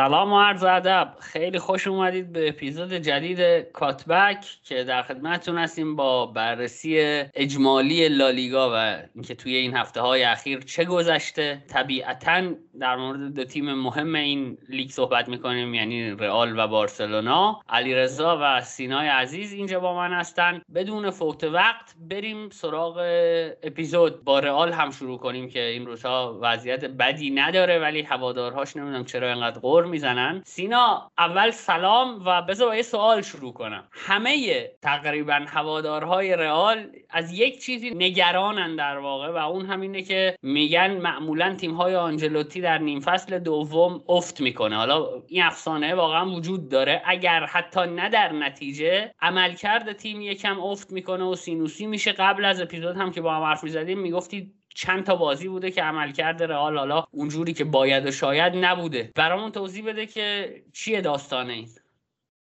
سلام و عرض ادب. خیلی خوش اومدید به اپیزود جدید کاتبک که در خدمتتون هستیم با بررسی اجمالی لالیگا و اینکه توی این هفته های اخیر چه گذشته. طبیعتا در مورد دو تیم مهم این لیگ صحبت می‌کنیم یعنی رئال و بارسلونا. علیرضا و سینای عزیز اینجا با من هستن. بدون فوت وقت بریم سراغ اپیزود. با رئال هم شروع کنیم که این روزها وضعیت بدی نداره ولی هوادارهاش نمی‌دونم چرا اینقدر غور می‌زنن. سینا اول سلام و بذار با یه سوال شروع کنم. همه تقریبا هوادارهای رئال از یک چیزی نگرانن در واقع و اون همینه که میگن معمولا تیم‌های آنجلوتی در نیم فصل دوم افت می‌کنه. حالا این افسانه واقعا وجود داره. اگر حتی نه در نتیجه عملکرد تیم یکم افت می‌کنه و سینوسی میشه. قبل از اپیزود هم که با هم حرف می‌زدیم می‌گفتید چند تا بازی بوده که عملکرد رئال حالا اونجوری که باید و شاید نبوده. برامون توضیح بده که چیه داستانه این؟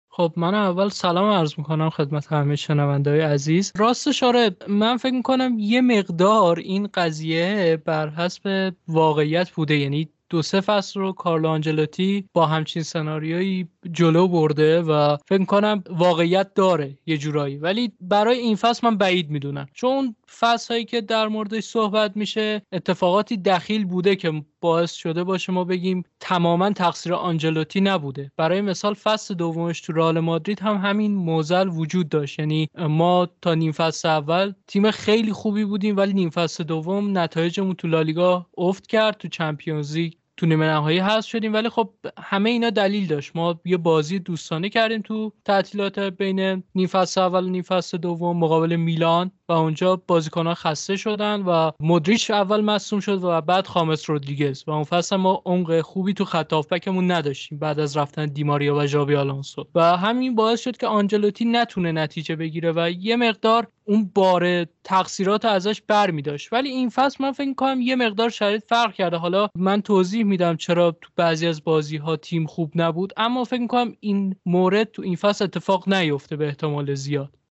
خب من اول سلام عرض می‌کنم خدمت همه شنونده های عزیز. راستش آره من فکر می‌کنم یه مقدار این قضیه بر حسب واقعیت بوده. یعنی دو سه فصل رو کارلو آنجلوتی با همچین سناریویی جلو برده و فکر کنم واقعیت داره یه جورایی. ولی برای این فصل من بعید می‌دونم. چون فصل هایی که در موردش صحبت میشه اتفاقاتی دخیل بوده که باعث شده باشه ما بگیم تماما تقصیر آنجلوتی نبوده. برای مثال فصل دومش تو رئال مادرید هم همین موزل وجود داشت. یعنی ما تا نیم فصل اول تیم خیلی خوبی بودیم ولی نیم فصل دوم نتایجمون تو لالیگا افت کرد تو چمپیونز لیگ تو نیمه نهایی هست شدیم ولی خب همه اینا دلیل داشت. ما یه بازی دوستانه کردیم تو تعطیلات بین نیم اول و نیم فصل دوم مقابل میلان. و اونجا ها خسته شدن و مدریچ اول مصوم شد و بعد خامس رودریگز و اون فصل ما عمق خوبی تو خط هافبکمون نداشتیم بعد از رفتن دیماریا و ژاوی آلونسو. و همین باعث شد که آنجلوتی نتونه نتیجه بگیره و یه مقدار اون بار تقصیرات ازش بر می داشت. ولی این فصل من فکر کنم یه مقدار شرایط فرق کرده. حالا من توضیح میدم چرا تو بعضی از بازی ها تیم خوب نبود اما فکر کنم این مورد تو این فصل اتفاق نیفته به احتمال زیاد.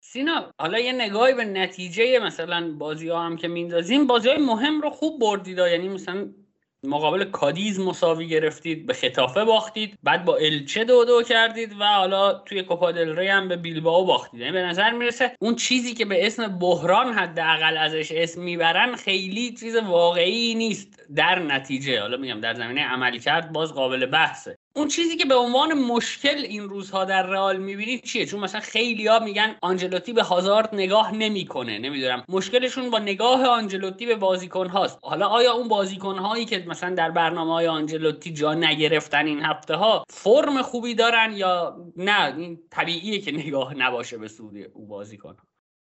سینا حالا یه نگاهی به نتیجه مثلا بازی ها هم که میندازیم بازی های مهم رو خوب بردید یعنی مثلا مقابل کادیز مساوی گرفتید به خطافه باختید بعد با الچه دو دو کردید و حالا توی کوپا دل ری هم به بیلبائو باختید. یعنی به نظر می‌رسه اون چیزی که به اسم بحران حداقل ازش اسم می‌برن خیلی چیز واقعی نیست. در نتیجه حالا میگم در زمینه عملی کرد باز قابل بحثه. اون چیزی که به عنوان مشکل این روزها در رئال می‌بینید چیه؟ چون مثلا ها میگن آنجلوتی به هازارد نگاه نمی‌کنه نمی‌دونم. مشکلشون با نگاه آنجلوتی به بازیکن هاست حالا آیا اون بازیکن هایی که مثلا در برنامه های آنجلوتی جا نگرفتن این هفته ها فرم خوبی دارن یا نه؟ این طبیعیه که نگاه نباشه به سود او بازیکن.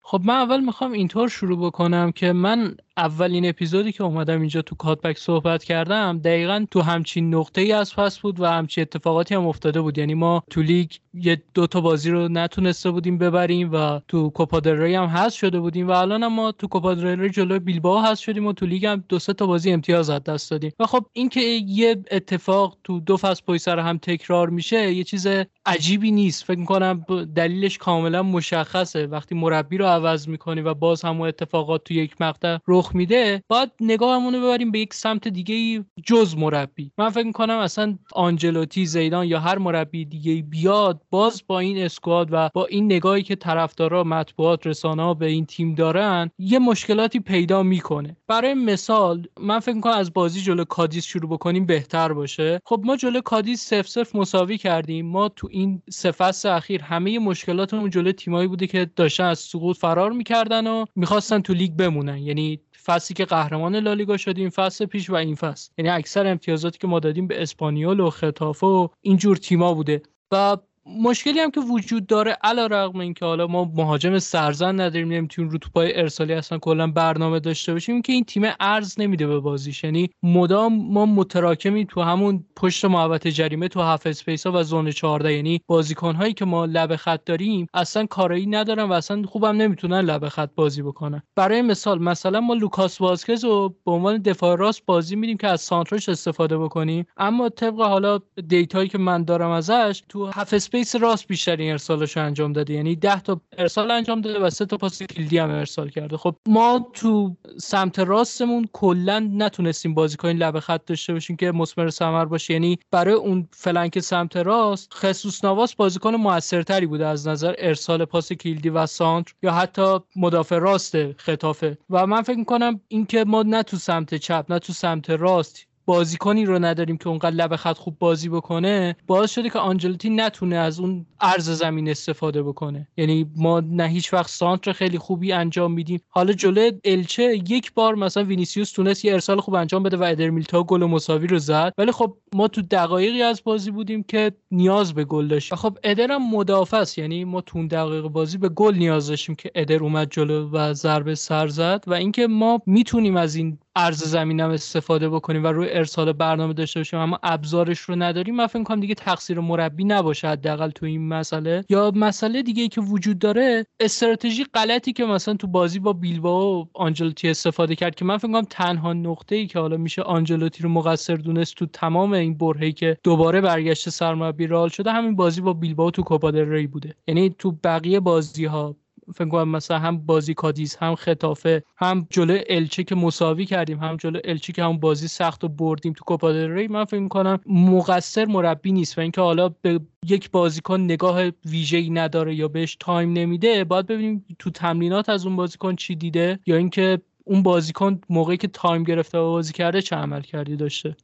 خب من اول می‌خوام اینطور شروع بکنم که من اولین اپیزودی که اومدم اینجا تو کاتبک صحبت کردم دقیقا تو همچین نقطه ای از پس بود و همچین اتفاقاتی هم افتاده بود. یعنی ما تو لیگ یه دو تا بازی رو نتونسته بودیم ببریم و تو کوپا هم هست شده بودیم و الان هم ما تو کوپا ری جلوی بیلبائو هست شدیم و تو لیگ هم دو سه تا بازی امتیاز از دست دادیم. و خب اینکه یه اتفاق تو دو فصل پشت سر هم تکرار میشه یه چیز عجیبی نیست. فکر کنم دلیلش کاملا مشخصه. وقتی مربی رو عوض می‌کنی و باز همون اتفاقات تو یک مقطع رخ میده باید نگاهمون رو ببریم به یک سمت دیگه جز مربی. من فکر می‌کنم اصلا آنجلوتی زیدان یا هر مربی دیگه بیاد باز با این squad و با این نگاهی که طرفدارا مطبوعات رسانه به این تیم دارن یه مشکلاتی پیدا می‌کنه. برای مثال من فکر می‌کنم از بازی جلو کادیس شروع بکنیم بهتر باشه. خب ما جلو کادیس صفر صفر مساوی کردیم. ما تو این فصل اخیر همه مشکلاتمون جلو تیمایی بوده که داشتن از سقوط فرار می‌کردن و می‌خواستن تو لیگ بمونن. یعنی فصلی که قهرمان لالیگا شدیم فصل پیش و این فصل. یعنی اکثر امتیازاتی که ما دادیم به اسپانیول و ختافه و اینجور تیما بوده. و مشکلی هم که وجود داره علی‌رغم اینکه حالا ما مهاجم سرزن نداریم نمی‌تونیم رو توپای ارسالی اصلا کلا برنامه داشته باشیم که این تیم عرض نمیده به بازیش. یعنی مدام ما متراکمی تو همون پشت محوطه جریمه تو half space ها و zone 14 یعنی بازیکن هایی که ما لب خط داریم اصلا کارایی ندارن و اصلا خوبم نمی‌تونن لب خط بازی بکنن. برای مثال مثلا ما لوکاس واسکز رو به عنوان دفاع راست بازی میدیم که از سانتروش استفاده بکنیم. اما طبق حالا data یی که من دارم ازش تو half space راست بیشترین ارسالش انجام داده. یعنی 10 تا ارسال انجام داده و سه تا پاس کلیدی هم ارسال کرده. خب ما تو سمت راستمون کلا نتونستیم بازیکن لب خط داشته باشیم که مسمر ثمر باشه. یعنی برای اون flank سمت راست خسوس نواس بازیکن موثرتری بوده از نظر ارسال پاس کلیدی و سانتر یا حتی مدافع راست ختافه. و من فکر می‌کنم اینکه ما نه تو سمت چپ نه تو سمت راست بازیکنی رو نداریم که اونقدر لب خط خوب بازی بکنه باعث شده که آنجلوتی نتونه از اون عرض زمین استفاده بکنه. یعنی ما نه هیچ وقت سانتر خیلی خوبی انجام میدیم. حالا جلوی الچه یک بار مثلا وینیسیوس تونست یه ارسال خوب انجام بده و ادر میلیتائو گل مساوی رو زد. ولی خب ما تو دقایقی از بازی بودیم که نیاز به گل داشتیم. خب ادر هم مدافع است. یعنی ما تو دقایق بازی به گل نیاز داشتیم که ادر اومد جلو و ضربه سر زد و اینکه ما می‌تونیم از این عرض زمین هم استفاده بکنیم و روی ارسال برنامه داشته باشیم اما ابزارش رو نداریم. من فکر کنم دیگه تقصیر مربی نباشه حداقل تو این مسئله. یا مسئله دیگه ای که وجود داره استراتژی غلطی که مثلا تو بازی با بیلبائو آنجلوتی استفاده کرد که من فکر کنم تنها نقطه ای که حالا میشه آنجلوتی رو مقصر دونست تو تمام این برهه‌ای که دوباره برگشت سرمربی رئال شده همین بازی با بیلبائو تو کوپا بوده. یعنی تو بقیه بازی ها فکر کنم مثلا هم بازی کادیز هم ختافه هم جلو الچه که مساوی کردیم هم جلو الچه که هم بازی سخت و بردیم تو کوپا ری. من فکر کنم مقصر مربی نیست و اینکه حالا به یک بازیکن نگاه ویژه‌ای نداره یا بهش time نمیده باید ببینیم تو تمرینات از اون بازیکن چی دیده یا اینکه اون بازیکن موقعی که time گرفته و بازی کرده چه عملکردی داشته.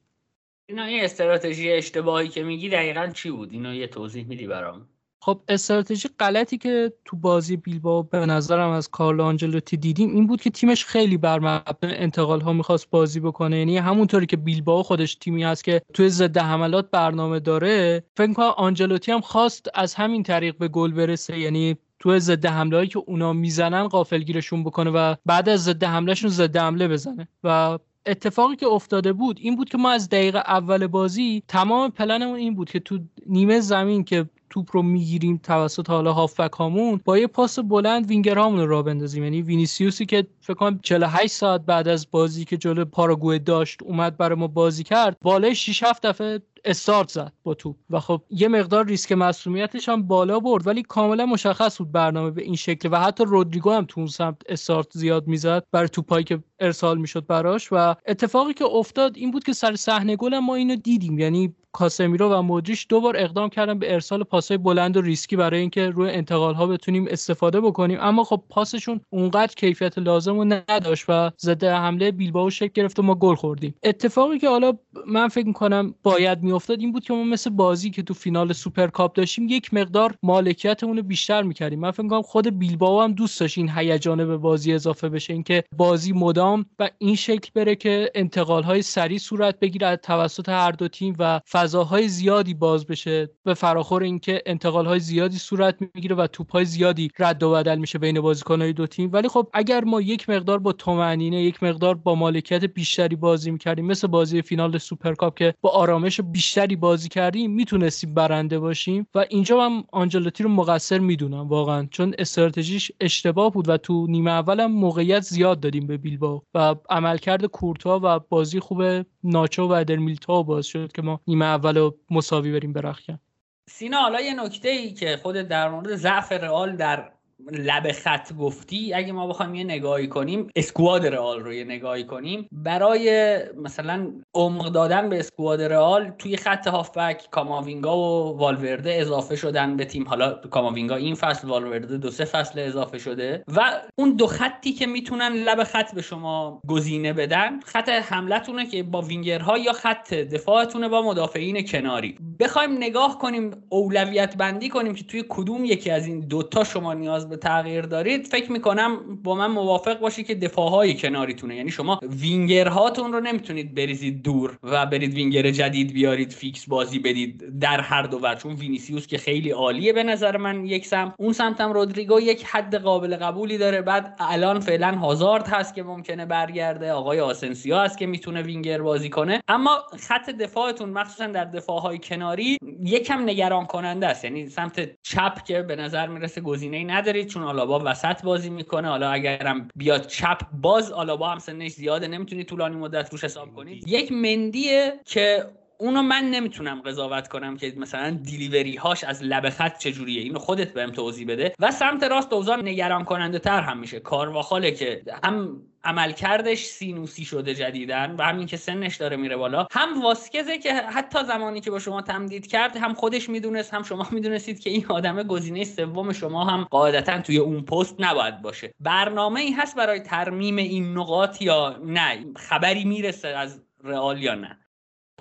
اینا این استراتژی اشتباهی که میگی دقیقا چی بود؟ اینو یه توضیح میدی برام. خب استراتژی غلطی که تو بازی بیلبا به نظرم از کارلو آنجلوتی دیدیم این بود که تیمش خیلی بر مبنای انتقال ها می‌خواست بازی بکنه. یعنی همونطوری که بیلبا خودش تیمی هست که توی ضد حملات برنامه داره فکر کنم آنجلوتی هم خواست از همین طریق به گل برسه. یعنی تو ضد حمله که اونا می‌زنن قافلگیرشون بکنه و بعد از ضد حملهشون ضد حمله بزنه. و اتفاقی که افتاده بود این بود که ما از دقیقه اول بازی تمام پلنمون این بود که تو نیمه زمین که توپ رو می‌گیریم توسط حالا هافبک هامون با یه پاس بلند وینگرهامون رو راه بندازیم. یعنی وینیسیوسی که فکر کنم 48 ساعت بعد از بازی که جلو پاراگوئه داشت اومد برای ما بازی کرد بالای 6 7 دفعه استارت زد با توپ. و خب یه مقدار ریسک مسئولیتش هم بالا برد ولی کاملا مشخص بود برنامه به این شکل و حتی رودریگو هم تو اون سمت استارت زیاد می‌زد برای توپایی که ارسال می‌شد براش. و اتفاقی که افتاد این بود که سر صحنه گل ما اینو دیدیم. یعنی کاسمیرو و مودریچ دو بار اقدام کردن به ارسال پاسهای بلند و ریسکی برای اینکه روی انتقال ها بتونیم استفاده بکنیم. اما خب پاسشون اونقدر کیفیت لازم رو نداشت و ضد حمله بیلبائو شکل گرفت و ما گل خوردیم. اتفاقی که حالا من فکر می‌کنم باید میافتاد این بود که ما مثل بازی که تو فینال سوپرکاپ داشتیم یک مقدار مالکیتمون رو بیشتر می‌کردیم. من فکر می‌کنم خود بیلبائو هم دوست داشت این هیجانه به بازی اضافه بشه اینکه بازی مدام و این شکل بره که انتقال های سریع صورت بگیره توسط هر دو تیم و فضاهای زیادی باز بشه به فراخور اینکه انتقال های زیادی صورت می‌گیره و توپ های زیادی رد و بدل میشه بین بازیکن های دو تیم. ولی خب اگر ما یک مقدار با طمانینه یک مقدار با مالکیت بیشتری بازی می‌کردیم مثل بازی فینال سوپرکاپ که با آرامش بیشتری بازی کردیم می‌تونستیم برنده باشیم. و اینجا هم آنجلوتی رو مقصر می‌دونم واقعا چون استراتژیش اشتباه بود و تو نیمه اول هم موقعیت زیاد دادیم به بیلباو و عملکرد کورتوا و بازی خوب ناچو و ادرمیلتا باز شد که ما نیمه اول رو مساوی بریم برخیم سینا حالا یه نکته ای که خود در مورد ضعف رئال در لب خط گفتی اگه ما بخوایم یه نگاهی کنیم اسکواد رئال رو یه نگاهی کنیم. برای مثلا عمق دادن به squad رئال توی خط هافبک کاماوینگا و والورده اضافه شدن به تیم. حالا کاماوینگا این فصل والورده دو سه فصل اضافه شده. و اون دو خطی که می‌تونن لب خط به شما گزینه بدن خط حملتونه که با وینگرها یا خط دفاعتونه با مدافعین کناری. بخوایم نگاه کنیم اولویت بندی کنیم که توی کدوم یکی از این دوتا شما نیاز به تغییر دارید فکر می‌کنم با من موافق باشی که دفاعهای کناریتونه. یعنی شما وینگرهاتون رو نمی‌تونید بریزید دور و برید وینگر جدید بیارید فیکس بازی بدید در هر دو ور. چون وینیسیوس که خیلی عالیه به نظر من یک سمت اون سمتم رودریگو یک حد قابل قبولی داره. بعد الان فعلا هازارد هست که ممکنه برگرده. آقای آسنسیو هست که می‌تونه وینگر بازی کنه. اما خط دفاعتون مخصوصا در دفاعهای کناری یکم نگران کننده است. یعنی سمت چپ که به نظر می‌رسه گزینه‌ای ندارید چون آلابا وسط بازی می‌کنه. حالا اگرم بیاد چپ باز آلابا هم سنش زیاده. نمی‌تونی طولانی مدت روش حساب کنید یک مندیه که اونو من نمی‌تونم قضاوت کنم که مثلا delivery هاش از لب خط چجوریه. اینو خودت بهم توضیح بده. و سمت راست اوضاع نگران کننده تر هم میشه. کارواخاله که هم عملکردش سینوسی شده جدیدا و همین که سنش داره میره بالا. هم واسکزه که حتی زمانی که با شما تمدید کرد هم خودش می‌دونست هم شما می‌دونستید که این آدم گزینه سوم شما هم قاعدتا توی اون پست نباید باشه. برنامه ای هست برای ترمیم این نقاط یا نه؟ خبری می‌رسه از رئال یا نه؟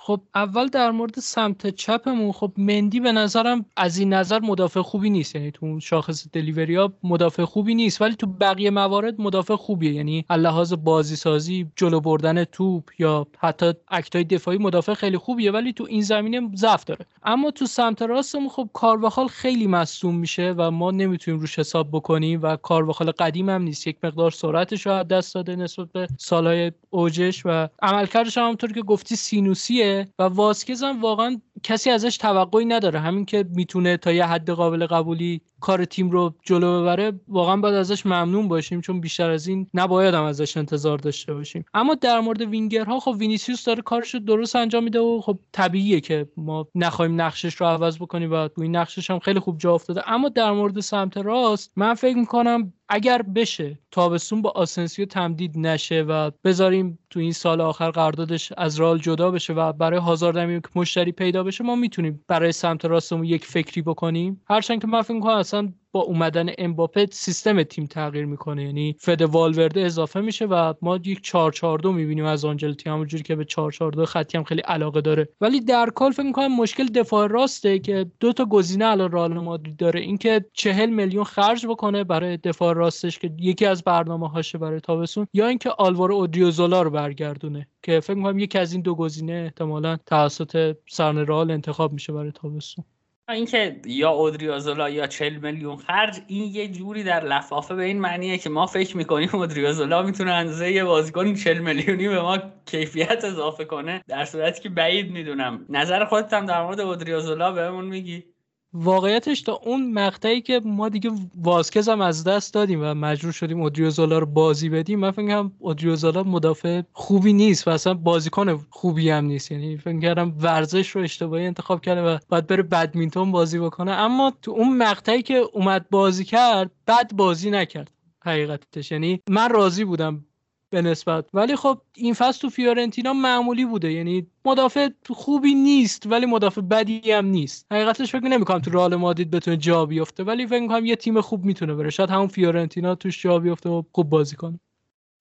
خب اول در مورد سمت چپمون خب مندی به نظرم از این نظر مدافع خوبی نیست. یعنی تو شاخص دلیوری ها مدافع خوبی نیست ولی تو بقیه موارد مدافع خوبیه. یعنی لحاظ بازی سازی جلو بردن توپ یا حتی اکتای دفاعی مدافع خیلی خوبیه ولی تو این زمینه ضعف داره. اما تو سمت راستمون خب کارواخال خیلی مصدوم میشه و ما نمی‌تونیم روش حساب بکنیم و کارواخال قدیم هم نیست. یک مقدار سرعتش رو دست داده نسبت به سالهای اوجش و عملکردش هم همونطور که گفتی سینوسیه. و واسکز هم واقعا کسی ازش توقعی نداره. همین که می‌تونه تا یه حد قابل قبولی کار تیم رو جلو ببره واقعا باید ازش ممنون باشیم چون بیشتر از این نباید هم ازش انتظار داشته باشیم. اما در مورد وینگرها خب وینیسیوس داره کارش رو درست انجام میده و خب طبیعیه که ما نخواهیم نقشش رو عوض بکنیم و این نقشش هم خیلی خوب جا افتاده. اما در مورد سمت راست من فکر می‌کنم اگر بشه تابستون با آسنسیو تمدید نشه و بذاریم تو این سال آخر قراردادش از رئال جدا بشه و برای هازارد هم مشتری پیدا بشه ما می‌تونیم برای سمت راستمون یک فکری بکنیم. هرچند که من فکر می‌کنم اصلا با اومدن امباپه سیستم تیم تغییر می‌کنه. یعنی فد والورده اضافه میشه و ما یک 442 می‌بینیم از آنجلتی همونجوری که به 442 خطی هم خیلی علاقه داره. ولی در کل فکر می‌کنم مشکل دفاع راسته که دو تا گزینه الان رئال مادرید داره. اینکه 40 میلیون خرج بکنه برای دفاع راستش که یکی از برنامه هاشه برای تابستون یا اینکه آلوارو اودریوزولا رو برگردونه که فکر می‌کنم یکی از این دو گزینه احتمالا توسط سرن رئال انتخاب میشه برای تابستون. اینکه یا اودریازولا یا 40 میلیون خرج این یه جوری در لفافه به این معنیه که ما فکر می‌کنیم اودریازولا می‌تونه اندازه یه بازیکن 40 میلیونی به ما کیفیت اضافه کنه در صورتی که بعید می‌دونم. نظر خودت هم در مورد اودریازولا بهمون میگی. واقعیتش تا اون مقطعی که ما دیگه واسکز هم از دست دادیم و مجبور شدیم اودریوزولا رو بازی بدیم من فکر کنم اودریوزولا مدافع خوبی نیست و اصلا بازیکن خوبی هم نیست. یعنی فکر کردم ورزش رو اشتباهی انتخاب کرده و باید بره بدمینتون بازی بکنه. اما تو اون مقطعی که اومد بازی کرد بد بازی نکرد حقیقتش. یعنی من راضی بودم به نسبت. ولی خب این فصل تو فیورنتینا معمولی بوده. یعنی مدافع خوبی نیست ولی مدافع بدی هم نیست. حقیقتش فکر نمی‌کنم تو رئال مادرید بتونه جا بیفته ولی فکر می‌کنم یه تیم خوب می‌تونه بره. شاید همون فیورنتینا توش جا بیفته و خوب بازی کنه.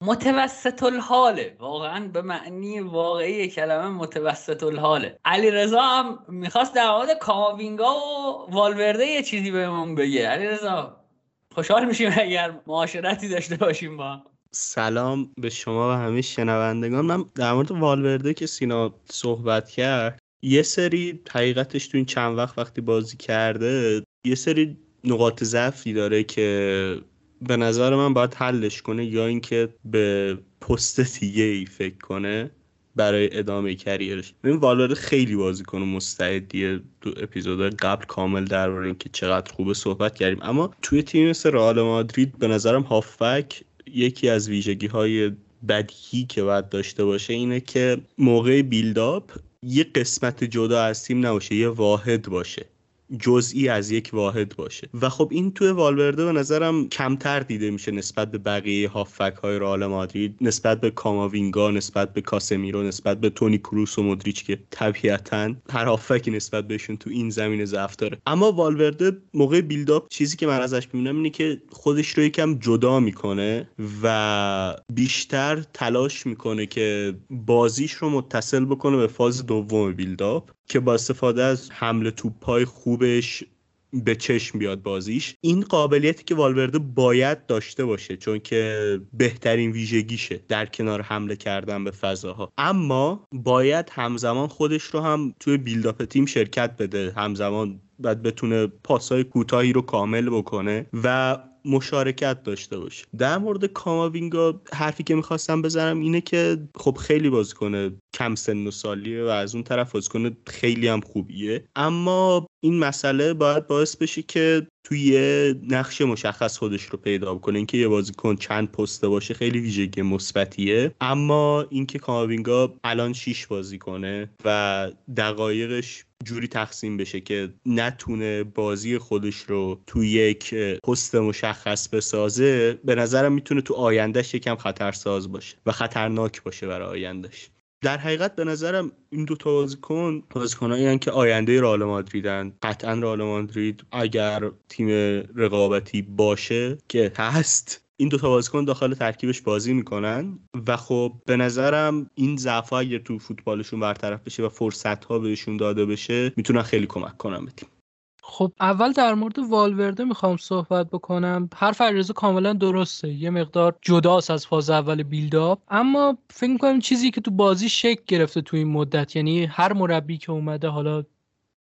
متوسط الحاله واقعا به معنی واقعی کلمه متوسط الحاله علی رضا هم می‌خواست در مورد کاماوینگا و والورده یه چیزی بهمون بگه. علی رضا خوشحال میشیم اگر معاشرتی داشته باشیم با سلام به شما و همه شنوندگان. من در مورد والورده که سینا صحبت کرد یه سری حقیقتش تو این چند وقت وقتی بازی کرده یه سری نقاط ضعفی داره که به نظر من باید حلش کنه یا اینکه به پست دیگه ای فکر کنه برای ادامه کریرش. این والورده خیلی بازیکن مستعدیه. تو اپیزود قبل کامل درباره اینکه چقدر خوبه صحبت کردیم. اما توی تیم مثل رئال مادرید به نظرم هافبک یکی از ویژگی های بدیهی که باید داشته باشه اینه که موقع بیلداپ یه قسمت جدا از تیم نباشه یه واحد باشه. جزئی از یک واحد باشه. و خب این توی والورده به نظرم کمتر دیده میشه نسبت به بقیه هافک های رئال مادرید نسبت به کاماوینگا نسبت به کاسمیرو نسبت به تونی کروس و مدریچ که طبیعتا هر هافکی نسبت بهشون تو این زمین ضعف داره. اما والورده موقع بیلداپ چیزی که من ازش می‌بینم اینه که خودش رو یکم جدا می‌کنه و بیشتر تلاش می‌کنه که بازیش رو متصل بکنه به فاز دوم بیلداپ. که با استفاده از حمله توپای خوبش به چشم بیاد بازیش. این قابلیتی که والورده باید داشته باشه چون که بهترین ویژگیشه در کنار حمله کردن به فضاها. اما باید همزمان خودش رو هم توی بیلداپ تیم شرکت بده. همزمان باید بتونه پاسای کوتاهی رو کامل بکنه و مشارکت داشته باشه. در مورد کاماوینگا حرفی که می‌خواستم بزنم اینه که خب خیلی بازیکن کم سن و سالیه و از اون طرف بازیکن خیلی هم خوبیه. اما این مسئله باید باعث بشه که توی یه نقش مشخص خودش رو پیدا کنه اینکه یه بازیکن چند پسته باشه خیلی ویژگی مثبتیه. اما اینکه کاماوینگا الان 6 بازی کنه و دقایقش جوری تقسیم بشه که نتونه بازی خودش رو تو یک پست مشخص بسازه به نظرم می‌تونه تو آیندهش یکم خطرساز باشه و خطرناک باشه برای آیندهش. در حقیقت به نظرم این دو تا بازیکن بازیکنایی که آینده رئال مادریدن. قطعا رئال مادرید اگر تیم رقابتی باشه که هست این دوتا بازیکن داخل ترکیبش بازی می‌کنن. و خب به نظرم این ضعف اگر تو فوتبالشون برطرف بشه و فرصت ها بهشون داده بشه می‌تونن خیلی کمک کنن به تیم. خب اول در مورد والورده می‌خوام صحبت بکنم. حرف علیرضا کاملا درسته. یه مقدار جداست از فاز اول بیلداپ. اما فکر می‌کنم چیزی که تو بازی شک گرفته تو این مدت یعنی هر مربی که اومده حالا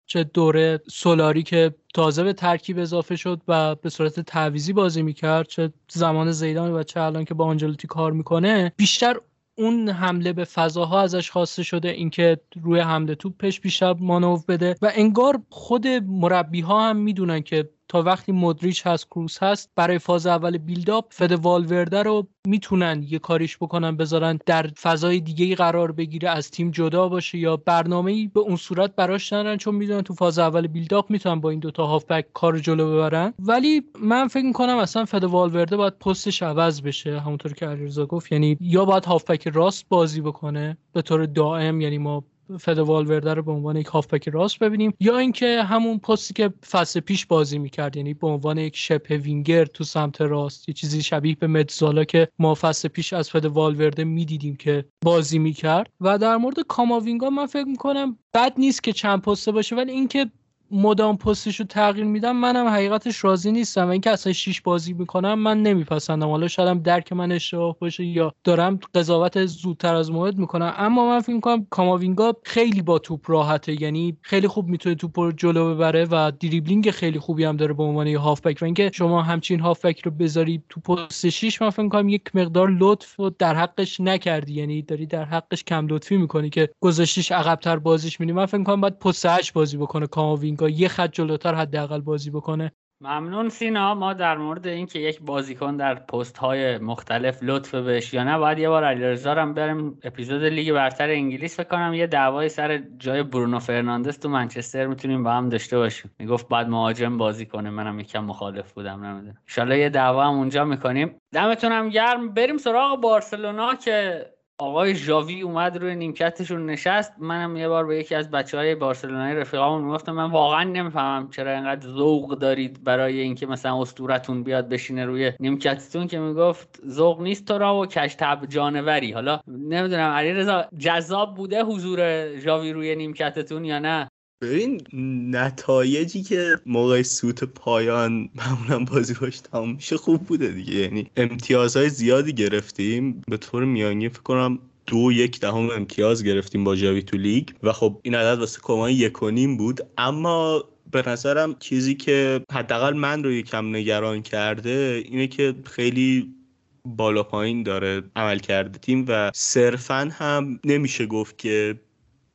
چه دوره سولاری که تازه به ترکیب اضافه شد و به صورت تعویزی بازی می‌کرد چه زمان زیدان و چه الان که با آنجلوتی کار می‌کنه بیشتر اون حمله به فضاها ازش خواسته شده اینکه روی حمله توپش بیشتر مانو بده. و انگار خود مربی ها هم می‌دونن که تا وقتی مدریچ هست کروس هست برای فاز اول بیلداپ فد والورده رو می‌تونن یه کاریش بکنن بذارن در فضای دیگه قرار بگیره از تیم جدا باشه یا برنامه ای به اون صورت براش ندارن چون می‌دونن تو فاز اول بیلداپ می‌تونن با این دوتا هافبک کار جلو ببرن. ولی من فکر می‌کنم اصلا فد والورده باید پستش عوض بشه همونطور که علیرضا گفت. یعنی یا باید هافبک راست بازی بکنه به طور دائم یعنی ما فد والورده رو به عنوان یک هافبک راست ببینیم یا اینکه همون پستی که فصل پیش بازی می‌کرد یعنی به عنوان یک شبه وینگر تو سمت راست یه چیزی شبیه به متزالا که ما فصل پیش از فد والورده می‌دیدیم که بازی می‌کرد. و در مورد کاماوینگا من فکر می‌کنم بد نیست که چند پسته باشه ولی اینکه مدام پستش رو تغییر میدم منم حقیقتش راضی نیستم. و اینکه اصلا شیش بازی می‌کنم من نمیپسندم. حالا شاید درک من اشتباه باشه یا دارم قضاوت زودتر از موعد می‌کنم. اما من فکر می‌کنم کاماوینگا خیلی با توپ راحته. یعنی خیلی خوب می‌تونه توپ رو جلو ببره و دریبلینگ خیلی خوبی هم داره به عنوان یه هافبک و اینکه شما همچین هافبک رو بذاری تو پست شیش من فکر می‌کنم یک مقدار لطف رو در حقش نکردی. یعنی داری در حقش کم لطفی می‌کنی که گذاشتیش عقبتر بازیش میدی من فکر می‌کنم باید پست 8 بازی بکنه کاماوینگا. یه خط جلوتر حداقل بازی بکنه. ممنون سینا. ما در مورد اینکه یک بازیکن در پست های مختلف لطف بهش یا نه باید یه بار علیرضا هم بریم اپیزود لیگ برتر انگلیس فکر یه دعوای سر جای برونو فرناندز تو منچستر می‌تونیم با هم داشته باشیم. می‌گفت بعد مهاجم بازی کنه. منم یکم مخالف بودم نمی‌دونم. ان یه دعوا هم اونجا می‌کنیم. دمتونم گرم. بریم سراغ بارسلونا که آقای ژاوی اومد روی نیمکتشون نشست. منم یه بار به یکی از بچه های بارسلونای رفیقامون می‌گفتم من واقعا نمی‌فهمم چرا اینقدر ذوق دارید برای اینکه مثلا اسطوره‌تون بیاد بشینه روی نیمکتتون. که می‌گفت ذوق نیست تو را و کشتب جانوری. حالا نمی‌دونم علیرضا جذاب بوده حضور ژاوی روی نیمکتتون یا نه؟ ببین نتایجی که موقع سوت پایان معمولا بازی باش تمام میشه خوب بوده دیگه. یعنی امتیازهای زیادی گرفتیم. به طور میانی فکر کنم دو یک دهم امتیاز گرفتیم با جاوی تو لیگ. و خب این عدد واسه کمان یک و نیم بود. اما به نظرم چیزی که حداقل من رو یکم نگران کرده اینه که خیلی بالا پایین داره عمل کرده تیم و صرفا هم نمیشه گفت که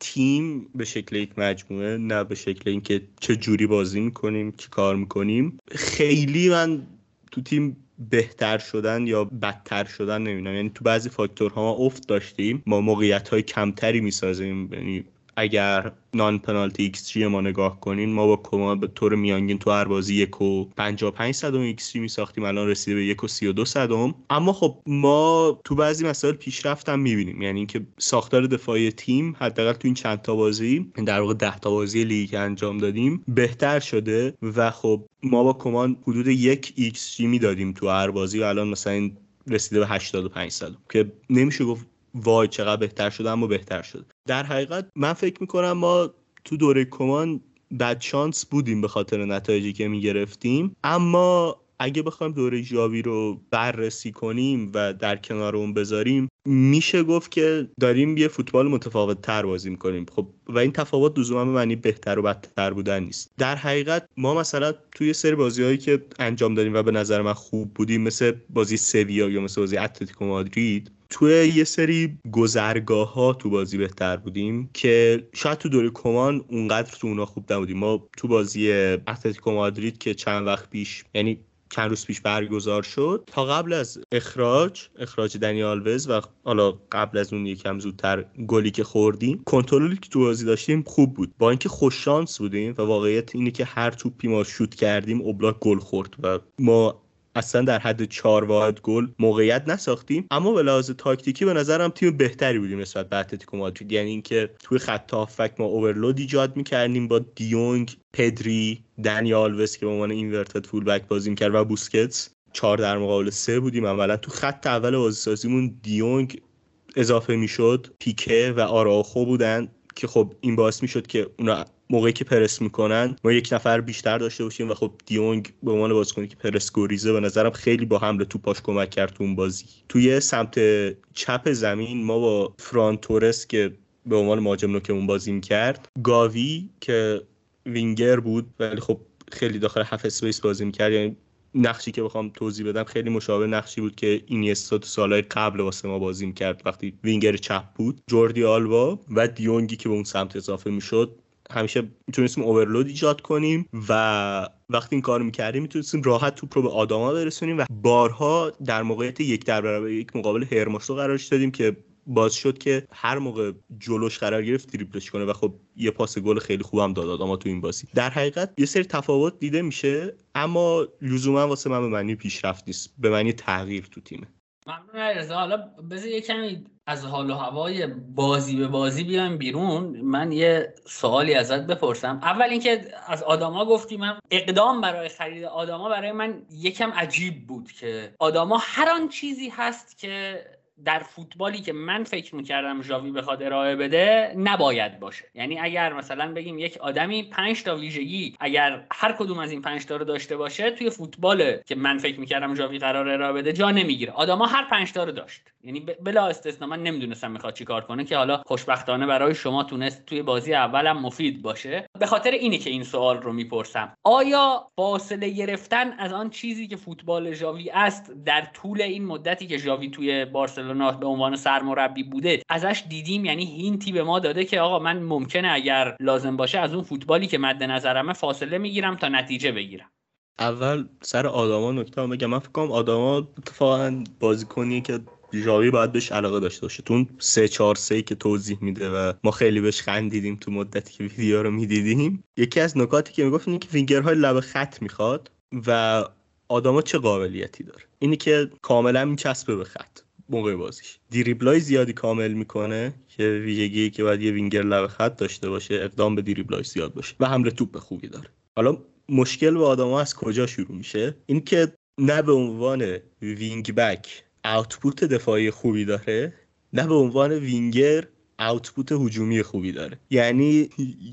تیم به شکل یک مجموعه نه به شکل اینکه چه جوری بازی می‌کنیم چی کار می‌کنیم. خیلی من تو تیم بهتر شدن یا بدتر شدن نمی‌دونم. یعنی تو بعضی فاکتورها ما افت داشتیم ما موقعیت های کمتری می‌سازیم. یعنی اگر non-penalty xG ما نگاه کنین ما با کمان به طور میانگین تو هر بازی یک و 55 صدم x می ساختیم الان رسیده به یک و 32 صدم. اما خب ما تو بعضی مسائل پیشرفت هم می‌بینیم یعنی اینکه ساختار دفاعی تیم حداقل تو این چند تا بازی در واقع 10 تا بازی لیگ انجام دادیم بهتر شده و خب ما با کمان حدود یک ایکس جی می‌دادیم تو هر بازی و الان مثلا رسیده به 85 صدم که نمیشه گفت وای چقدر بهتر شده اما بهتر شده در حقیقت من فکر می‌کنم ما تو دوره کمان بد شانس بودیم به خاطر نتایجی که می‌گرفتیم. اما اگه بخوایم دوره ژاوی رو بررسی کنیم و در کنار اون بذاریم میشه گفت که داریم یه فوتبال متفاوت تر بازی می‌کنیم. خب و این تفاوت لزوما به معنی بهتر و بدتر بودن نیست. در حقیقت ما مثلا توی سری بازی هایی که انجام دادیم و به نظر من خوب بودیم مثل بازی سویا یا مثل بازی اتلتیکو مادرید توی یه سری گذرگاه ها تو بازی بهتر بودیم که شاید تو دوره کمان اونقدر تو اونا خوب نبودیم. ما تو بازی اتلتیکو مادرید که چند وقت پیش یعنی چند روز پیش برگزار شد تا قبل از اخراج اخراج دنی آلوز و حالا قبل از اون یکم زودتر گلی که خوردیم کنترلی که تو بازی داشتیم خوب بود. با اینکه خوش شانس بودیم و واقعیت اینه که هر توپی ما شوت کردیم اوبلاک گل خورد و ما اصلا در حد چهار واحد گل موقعیت نساختیم. اما به لحاظ تاکتیکی به نظرم تیم بهتری بودیم نسبت به اتلتیکو مادرید. یعنی اینکه توی خط هافبک ما overload ایجاد می‌کردیم با دیونگ پدری دنی آلوز که به عنوان inverted full-back بازی کرد و بوسکتس چهار در مقابل سه بودیم. اولا تو خط اول بازیسازیمون دیونگ اضافه می‌شد پیکه و آرائوخو بودن. که خب این باعث می‌شد که اونا موقعی که پرس می‌کنن ما یک نفر بیشتر داشته باشیم و خب دیونگ به عنوان بازیکنی که پرس گریزه به نظرم خیلی با حمل توپاش کمک کرد تو اون بازی. توی سمت چپ زمین ما با فران تورس که به عنوان مهاجم نوکمون بازی کرد گاوی که وینگر بود ولی خب خیلی داخل half-space بازی می‌کرد یعنی نقشی که بخوام توضیح بدم خیلی مشابه نقشی بود که اینیستا تو سالهای قبل واسه ما بازی می‌کرد وقتی وینگر چپ بود. جوردی آلبا و دیونگی که به اون سمت اضافه می‌شد. همیشه می‌تونستیم اوورلود ایجاد کنیم و وقتی این کار می‌کردیم می‌تونستیم راحت توپ رو به آدما برسونیم و بارها در موقعیت یک در برابر یک مقابل هرماسو قرارش دادیم که باز شد که هر موقع جلوش قرار گرفت دریبلش کنه و خب یه پاس گل خیلی خوبم داد آدما تو این بازی. در حقیقت یه سری تفاوت دیده میشه اما لزوما واسه من به معنی پیشرفت نیست به معنی تغییر تو تیمه. ممنون علیرضا. حالا بذار یه کمی از حال و هوای بازی به بازی بیایم بیرون. من یه سوالی ازت بپرسم. اول اینکه از آدما گفتی من اقدام برای خرید آدما برای من یکم عجیب بود که آدما هر آن چیزی هست که در فوتبالی که من فکر می‌کردم ژاوی بخواد ارائه بده نباید باشه. یعنی اگر مثلا بگیم یک آدمی پنج تا ویژگی اگر هر کدوم از این پنج تا رو داشته باشه توی فوتبال که من فکر می‌کردم ژاوی قرار ارائه بده جا نمی‌گیره. آدما هر پنج تا رو داشت. یعنی بلا استثنا من نمی‌دونستم می‌خواد چیکار کنه که حالا خوشبختانه برای شما تونست توی بازی اولم مفید باشه. به خاطر اینه که این سوال رو می‌پرسم. آیا فاصله گرفتن از آن چیزی که فوتبال ژاوی است در طول این مدتی که ژاوی توی بارسلونا به عنوان سرمربی بوده ازش دیدیم یعنی هینتی به ما داده که آقا من ممکنه اگر لازم باشه از اون فوتبالی که مد نظرمه فاصله می‌گیرم تا نتیجه بگیرم. اول سر آدما نکته بگم. من فکر کنم آدما اتفاقا بازیکنیه که ژاوی باید بهش علاقه داشته باشه. تو 3 4 3 که توضیح میده و ما خیلی بهش خندیدیم تو مدتی که ویدیو رو می‌دیدیم. یکی از نکاتی که می‌گفت اینه که وینگرهای لب خط می‌خواد و آدما چه قابلیتی داره؟ اینی که کاملا میچسبه به خط. موقع بازیش. دریبلای زیادی کامل می‌کنه که ویژگی که باید یه وینگر لب خط داشته باشه اقدام به دریبلای زیاد باشه و حمله توپ خوبی داره. حالا مشکل با آدما از کجا شروع میشه؟ اینکه نه به عنوان وینگ بک اوتپوت دفاعی خوبی داره نه به عنوان وینگر اوتپوت هجومی خوبی داره. یعنی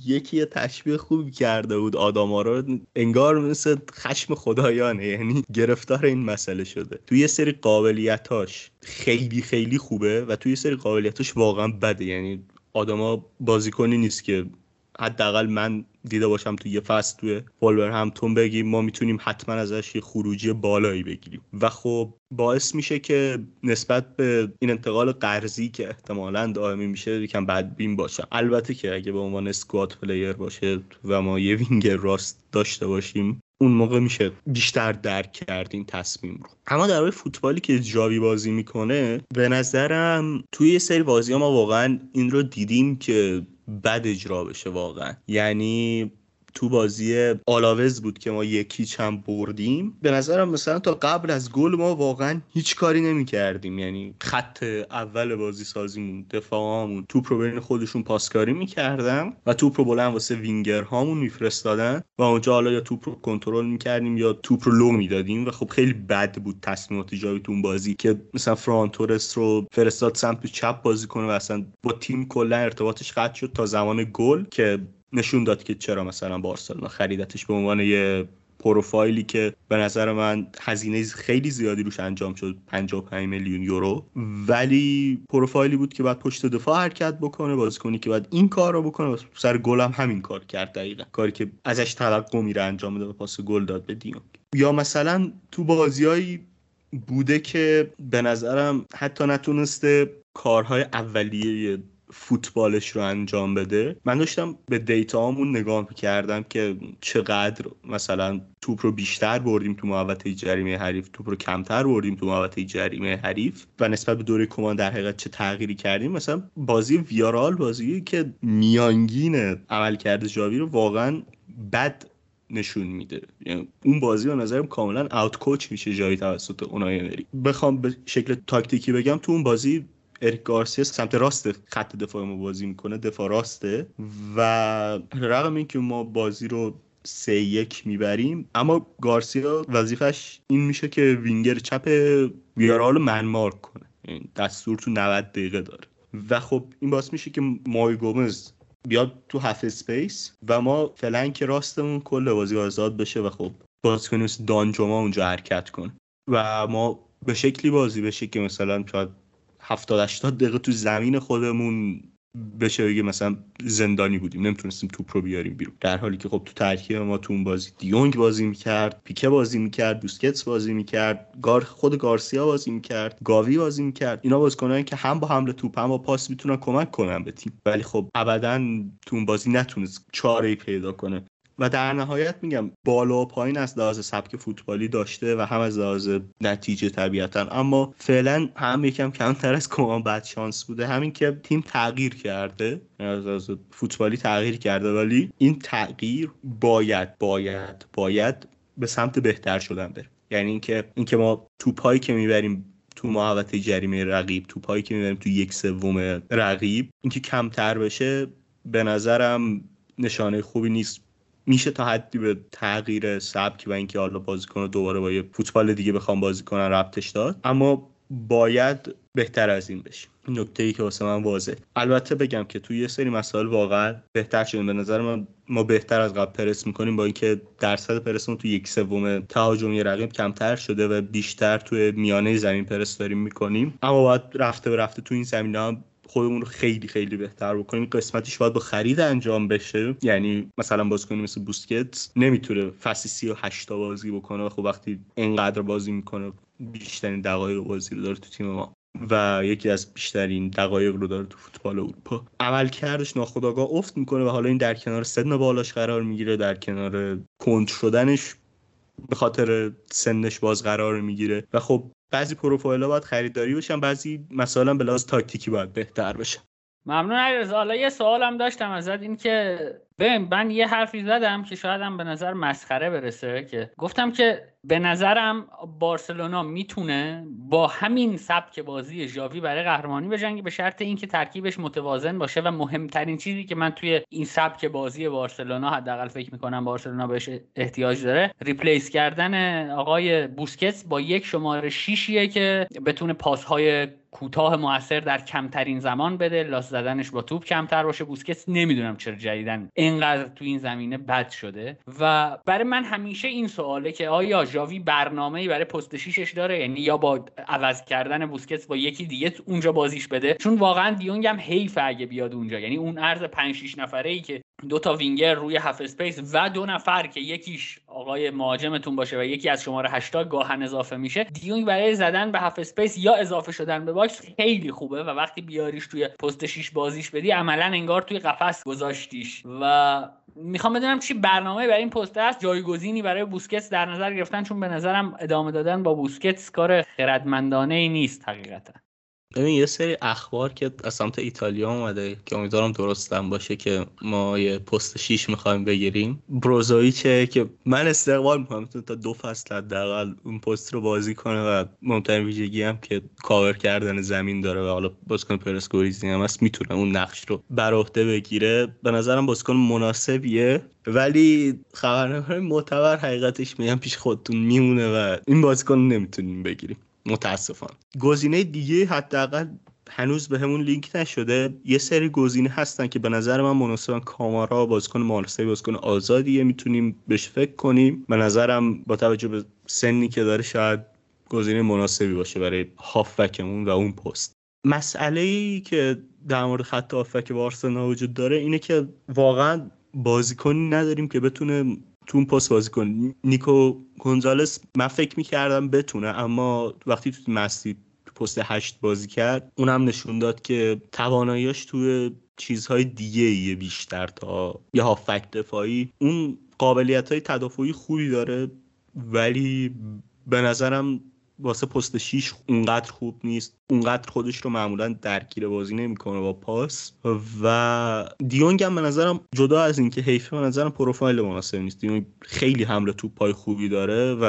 یکی یه تشبیه خوبی کرده بود. آدما رو انگار مثل خشم خدایانه. یعنی گرفتار این مسئله شده. توی یه سری قابلیتاش خیلی خیلی خوبه و توی یه سری قابلیتاش واقعا بده. یعنی آداما بازیکنی نیست که حداقل من دیده باشم تو یه فصل توی همتون بگیم ما می‌تونیم حتما ازش یه خروجی بالایی بگیریم. و خب باعث میشه که نسبت به این انتقال قرضی که احتمالا دائمی میشه یکم بدبین باشه. البته که اگه به عنوان squad player باشه و ما یه وینگر راست داشته باشیم اون موقع میشه بیشتر درک کرد این تصمیم رو. اما در مورد فوتبالی که جاوی بازی می‌کنه به نظرم توی یه سری بازی ها ما واقعا این رو دیدیم که بد اجرا بشه واقعا. یعنی تو بازی آلاوز بود که ما یکی چند بردیم. به نظرم مثلا تا قبل از گل ما واقعا هیچ کاری نمی کردیم یعنی خط اول بازی سازیمون دفاعمون توپ رو بین خودشون پاسکاری می‌کردن و توپ رو بلند واسه وینگر هامون میفرستادن و اونجا حالا یا توپ رو کنترل می‌کردیم یا توپ رو لو می‌دادیم و خب خیلی بد بود تصمیمات جایی تو اون بازی که مثلا فرانتورس رو فرستاد سمت چپ بازی کنه و اصلا با تیم کلا ارتباطش قطع شد تا زمان گل که نشون داد که چرا مثلا بارسلونا خریدتش به عنوان یه پروفایلی که به نظر من هزینه خیلی زیادی روش انجام شد 55 میلیون یورو. ولی پروفایلی بود که بعد پشت دفاع حرکت بکنه بازیکنی که بعد این کار رو بکنه سر گل هم همین کار کرد دقیقا. کاری که ازش توقع میره انجام بده و پاس گل داد به دیونگ. یا مثلا تو بازیایی بوده که به نظرم حتی نتونسته کارهای اولیه فوتبالش رو انجام بده. من داشتم به دیتا همون نگاه کردم که چقدر مثلا توپ رو بیشتر بردیم تو محوطه جریمه حریف توپ رو کمتر بردیم تو محوطه جریمه حریف و نسبت به دوره کمان در حقیقت چه تغییری کردیم. مثلا بازی ویارال بازی که میانگین عمل کرده جاوی رو واقعا بد نشون میده. یعنی اون بازی به نظرم کاملا اوت کوچ میشه جایی توسط اونای امری بخوام به شکل تاکتیکی بگم تو اون بازی اریک گارسیا سمت راست خط دفاع ما بازی می‌کنه دفاع راسته علی رغم اینکه ما بازی رو سه یک می‌بریم اما گارسیا وظیفش این میشه که وینگر چپ ویارئال man mark کنه. یعنی دستور تو 90 دقیقه داره. و خب این باعث میشه که موی گومز بیاد تو half-space و ما flank راستمون کل بازی آزاد بشه و خب مثل دانجوما اونجا حرکت کنه. و ما به شکلی بازی بشه که مثلا شاید 70 80 دقیقه تو زمین خودمون بشه بگه مثلا زندانی بودیم نمی‌تونستیم توپ رو بیاریم بیرون. در حالی که خب تو ترکیب ما تو اون بازی دیونگ بازی می‌کرد پیکه بازی می‌کرد بوسکتس بازی می‌کرد گار خود گارسیا بازی می‌کرد گاوی بازی می‌کرد. اینا بازیکنان که هم با حمله توپ هم با پاس می‌تونن کمک کنن به تیم. ولی خب ابدا تو اون بازی نتونست چاره پیدا کنه. و در نهایت میگم بالا و پایین از لحاظ سبک فوتبالی داشته و هم از لحاظ نتیجه طبیعتا. اما فعلا هم یکم کمتر از کمان بد شانس بوده. همین که تیم تغییر کرده از لحاظ فوتبالی تغییر کرده ولی این تغییر باید باید باید به سمت بهتر شدن بره. یعنی اینکه اینکه ما توپایی که می‌بریم تو محوطه جریمه رقیب توپایی که می‌بریم تو یک سوم رقیب اینکه کمتر بشه به نظرم نشانه خوبی نیست. میشه تا حدی به تغییر سبک و اینکه حالا بازیکن دوباره با یه فوتبال دیگه بخوام بازی کنن ربطش داد. اما باید بهتر از این بشه. نکته ای که واسه من واضحه. البته بگم که توی یه سری مسائل واقعا بهتر شدیم. به نظر من ما بهتر از قبل پرس می‌کنیم با اینکه درصد پرسمون تو یک سوم تهاجمی رقیب کمتر شده و بیشتر توی میانه زمین پرس داریم می‌کنیم. اما باید رفته به رفته تو این زمین هم خودمون رو خیلی خیلی بهتر بکنیم. قسمتیش باید با خرید انجام بشه. یعنی مثلا بازیکنی مثل بوسکت نمی‌تونه فصل 38 تا بازی بکنه. خب وقتی اینقدر بازی می‌کنه بیشترین دقایق بازی رو داره تو تیم ما. و یکی از بیشترین دقایق رو داره تو فوتبال اروپا. عملکردش ناخودآگاه افت می‌کنه و حالا این در کنار سن بالاش قرار می‌گیره. در کنار کند شدنش به خاطر سنش باز قرار می‌گیره. و خب بعضی پروفایل ها باید خریداری بشن بعضی مثلا به لحاظ تاکتیکی باید بهتر بشن ممنون علیرضا. حالا یه سوالم داشتم ازت این که ببین من یه حرفی زدم که شاید هم به نظر مسخره برسه که گفتم که به نظرم بارسلونا می‌تونه با همین سبک بازی ژاوی برای قهرمانی بجنگه به شرط اینکه ترکیبش متوازن باشه و مهمترین چیزی که من توی این سبک بازی بارسلونا حداقل فکر می‌کنم بارسلونا بهش احتیاج داره ریپلیس کردن آقای بوسکتس با یک شماره شیشیه که بتونه پاسهای کوتاه موثر در کمترین زمان بده لاس زدنش با توپ کمتر باشه. بوسکتس نمی‌دونم چرا جدیدن. اینقدر تو این زمینه بد شده. و برای من همیشه این سواله که آیا ژاوی برنامه‌ای برای پست شیشش داره؟ یعنی یا با عوض کردن بوسکتس با یکی دیگه اونجا بازیش بده؟ چون واقعا دیونگ هم حیف اگه بیاد اونجا. یعنی اون عرض 5 6 نفره ای که دو تا وینگر روی half-space و دو نفر که یکیش آقای مهاجمتون باشه و یکی از شماره 8 ها گاهن اضافه میشه دیونگ برای زدن به half-space یا اضافه شدن به box خیلی خوبه و وقتی بیاریش توی پست 6 بازیش بدی عملا انگار توی قفس گذاشتیش. و می‌خوام بدونم چی برنامه برای این پست هست جایگزینی برای بوسکتس در نظر گرفتن؟ چون به نظرم ادامه دادن با بوسکتس کار خردمندانه ای نیست حقیقتا. ببین یه سری اخبار که از سمت ایتالیا اومده که امیدوارم درستم باشه که ما یه پست 6 می‌خوایم بگیریم. بروزویچه که من استقبال می‌کنم تا دو فصل حداقل اون پست رو بازی کنه و مهمترین ویژگی هم که کاور کردن زمین داره و حالا بازیکن پرسکوریزی هم هست می‌تونه اون نقش رو بر عهده بگیره. به نظرم بازیکن مناسبیه. ولی خبرنگار معتبر حقیقتش میگم پیش خودتون میمونه و این بازیکن نمی‌تونیم بگیریم. متاسفانه. گزینه دیگه حداقل هنوز به همون لینک نشده. یه سری گزینه هستن که به نظر من مناسبن. کامارا بازیکن مارسی بازیکن آزادیه می‌تونیم بهش فکر کنیم. به نظرم با توجه به سنی که داره شاید گزینه مناسبی باشه برای هافبکمون و اون پست. مسئله ای که در مورد خط هافبک بارسلونا وجود داره اینه که واقعا بازیکنی نداریم که بتونه تو اون پست بازی کنه نیکو گونزالس من فکر می‌کردم بتونه اما وقتی تو مستی تو پست هشت بازی کرد اونم نشون داد که تواناییاش توی چیزهای دیگه ایه بیشتر تا یه هافک دفاعی. اون قابلیت های تدافعی خوبی داره ولی به نظرم واسه پست 6 اونقدر خوب نیست. اونقدر خودش رو معمولا درگیر بازی نمی‌کنه با پاس. و دیونگ هم به نظرم جدا از اینکه حیفه به نظرم پروفایل مناسب نیست. دیونگ خیلی حمله توپ پای خوبی داره و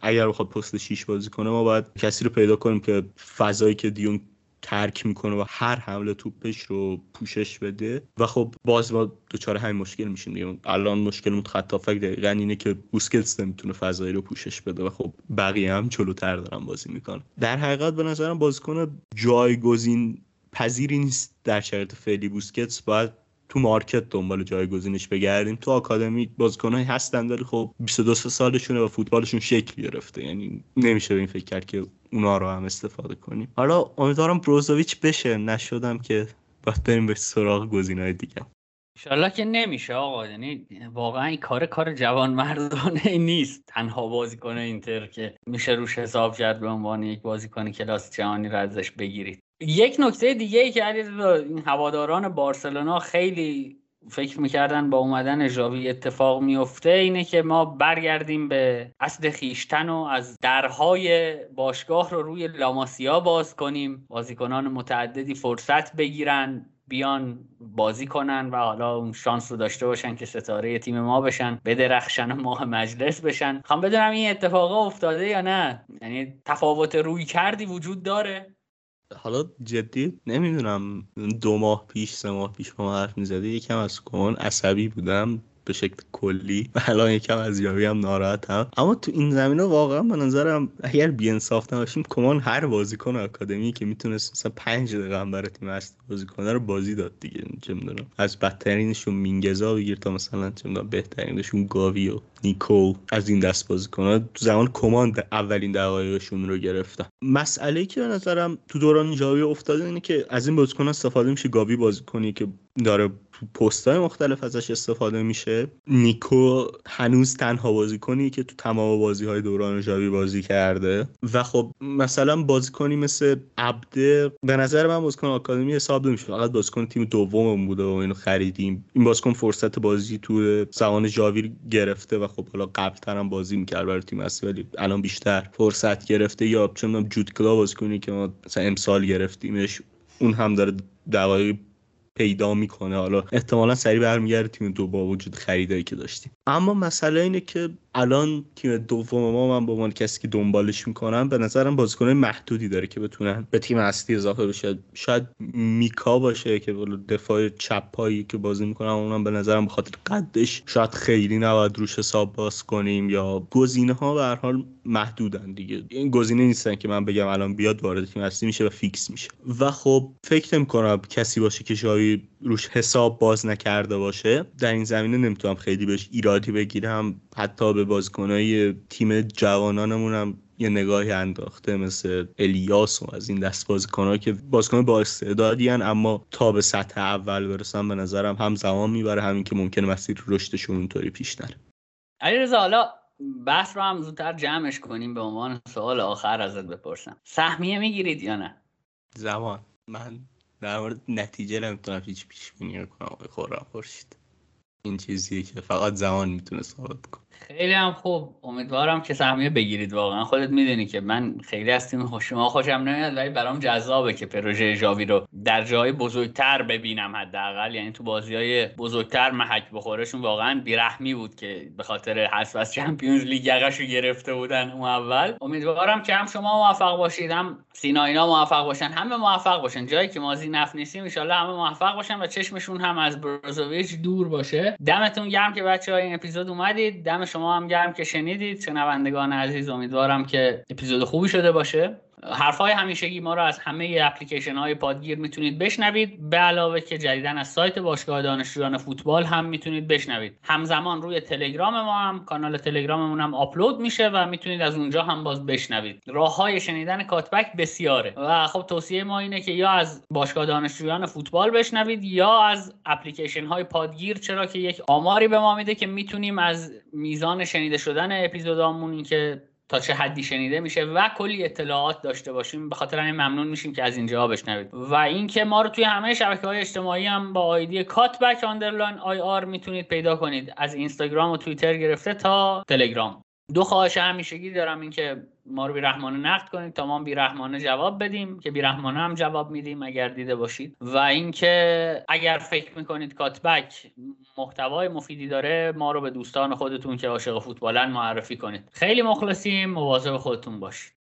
اگر بخواد پست 6 بازی کنه ما باید کسی رو پیدا کنیم که فضایی که دیونگ ترک می‌کنه و هر حمله توپش رو پوشش بده. و خب باز ما دوچاره همین مشکل میشیم دیگه. الان مشکل خط دقیقا اینه که بوسکتس نمی‌تونه فضایی رو پوشش بده و خب بقیه هم جلوتر دارن بازی می‌کنن. در حقیقت به نظرم بازیکن جایگزین پذیری نیست در شرایط فعلی. بوسکتس باید تو مارکت دنبال جایگزینش بگردیم. تو آکادمی بازیکنایی هستن ولی خب 22 سالشونه و فوتبالشون شکل گرفته. یعنی نمیشه به این فکر کرد که اونا رو هم استفاده کنیم. حالا امیدوارم بروزوویچ بشه نشدم که باید بریم به سراغ گزینه‌های دیگه. انشالله که نمیشه آقا یعنی واقعا این کار کار جوان مردانه نیست. تنها بازیکن اینتر که میشه روش حساب کرد به عنوان یک بازیکن کلاس جهانی رو ازش بگیرید. یک نکته دیگه ای که این هواداران بارسلونا خیلی فکر می‌کردن با اومدن ژاوی اتفاق میفته اینه که ما برگردیم به اصل خیشتن و از درهای باشگاه رو روی لاماسیا باز کنیم. بازیکنان متعددی فرصت بگیرن بیان بازی کنن و حالا اون شانس رو داشته باشن که ستاره تیم ما بشن بدرخشن و ماه مجلس بشن. خوام بدونم این اتفاقا افتاده یا نه. یعنی تفاوت روی کردی وجود داره. حالا جدی نمی‌دونم دو ماه پیش سه ماه پیش با ما حرف می‌زده یکم از کمان عصبی بودم. به شکل کلی. و الان یکم از یاوی هم ناراحتم. اما تو این زمینه واقعا به نظرم اگر بیانصاف نباشیم کمان هر بازیکن آکادمی که می‌تونست مثلا پنج دقیقه هم برای تیم اصلی بازی کنه رو بازی داد دیگه. چه می‌دونم. از بدترینشون مینگزا بگیر تا مثلا چه می‌دونم بهترینشون گاوی و نیکو از این دست بازی کنه تو زمان کماند اولین دقایقشون رو گرفتن. مسئله که به نظرم تو دوران جاوی افتاده اینه که از این بازیکن استفاده میشه گاوی بازیکنی که داره پست های مختلف ازش استفاده میشه. نیکو هنوز تنها بازیکنی که تو تمام بازی های دوران جاوی بازی کرده. و خب مثلا بازیکنی مثل عبده به نظر من بازیکن آکادمی حساب نمیشه. فقط بازیکن تیم دوم بوده و اینو خریدیم. این بازیکن فرصت بازی تو زمان جاوی گرفته و خب حالا قبل هم بازی می‌کرد برای تیم اصلی ولی الان بیشتر فرصت گرفته. یا چون جود کلا بازیکنی که ما مثلا امسال گرفتیمش اون هم داره دقایق پیدا می‌کنه. حالا احتمالا سریع برمیگرده تیم دو با وجود خریدایی که داشتیم. اما مسئله اینه که الان تیم دوم ما من به عنوان کسی که دنبالش می‌کنم به نظرم بازیکن محدودی داره که بتونن به تیم اصلی اضافه بشه. شاید میکا باشه که دفاع چپ پایی که بازی می‌کنم اونم به نظرم بخاطر قدش شاید خیلی نباید روش حساب باز کنیم یا گزینه ها به هر حال محدودن دیگه. این گزینه نیستن که من بگم الان بیاد وارد تیم اصلی میشه و فیکس میشه. و خب فکر نمی‌کنم کسی باشه که شاید روش حساب باز نکرده باشه در این زمینه نمی‌تونم خیلی بهش ایرادی بگیرم. حتی به بازیکنهای تیم جوانانمون هم یه نگاهی انداخته مثل الیاس و از این دست بازیکنها که بازیکن با استعدادی اما تا به سطح اول برسن به نظرم هم زمان می‌بره همین که ممکنه مسیر رشدشون اونطوری پیش نره علیرضا حالا بحث رو هم زودتر جمعش کنیم. به عنوان سوال آخر ازت بپرسم. سهمیه می‌گیرید یا نه؟ زمان. من در مورد نتیجه نمی‌تونم هیچ پیش بینی کنم خورم خورشید. این چیزیه که فقط زمان می‌تونه ثابت کنه. خیلی هم خوب. امیدوارم که سهمیه بگیرید واقعا. خودت می‌دونی که من خیلی از تیم شما خوشم نمیاد ولی برام جذابه که پروژه ژاوی رو در جای بزرگتر ببینم حداقل. یعنی تو بازی های بزرگتر محک بخورشون واقعا بیرحمی بود که به خاطر حذف از چمپیونز لیگ رو گرفته بودن اون اول. امیدوارم که هم شما موفق باشید هم سینا اینا موفق باشن همه موفق باشن. جایی که مازی نف نیستیم ان همه موفق باشن و چشمشون هم از بروزوویچ دور باشه. دمتون گرم که بچه این اپیزود اومدید. دم شما هم گرم که شنیدید. شنوندگان عزیز امیدوارم که اپیزود خوبی شده باشه. حرفهای همیشگی ما رو از همه اپلیکیشن های پادگیر می‌تونید بشنوید. به علاوه که جدیدا از سایت باشگاه دانشجویان فوتبال هم می‌تونید بشنوید. همزمان روی تلگرام ما هم کانال تلگراممون هم آپلود میشه و می‌تونید از اونجا هم باز بشنوید. راه های شنیدن کاتبک بسیاره و خب توصیه ما اینه که یا از باشگاه دانشجویان فوتبال بشنوید یا از اپلیکیشن های پادگیر چرا که یک آماری به ما میده که می‌تونیم از میزان شنیده شدن اپیزودامون که تا چه حدی شنیده میشه و کلی اطلاعات داشته باشیم. به خاطر همین ممنون میشیم که از اینجا بشنوید. و اینکه ما رو توی همه شبکه های اجتماعی هم با آیدی cutback underline IR می‌تونید پیدا کنید. از اینستاگرام و توییتر گرفته تا تلگرام. دو خواهش همیشگی دارم اینکه ما رو بیرحمانه نقد کنید تا ما بیرحمانه جواب بدیم که بیرحمانه هم جواب میدیم اگر دیده باشید. و اینکه اگر فکر می‌کنید کاتبک محتوای مفیدی داره ما رو به دوستان خودتون که عاشق فوتبالن معرفی کنید. خیلی مخلصیم مواظب خودتون باشید.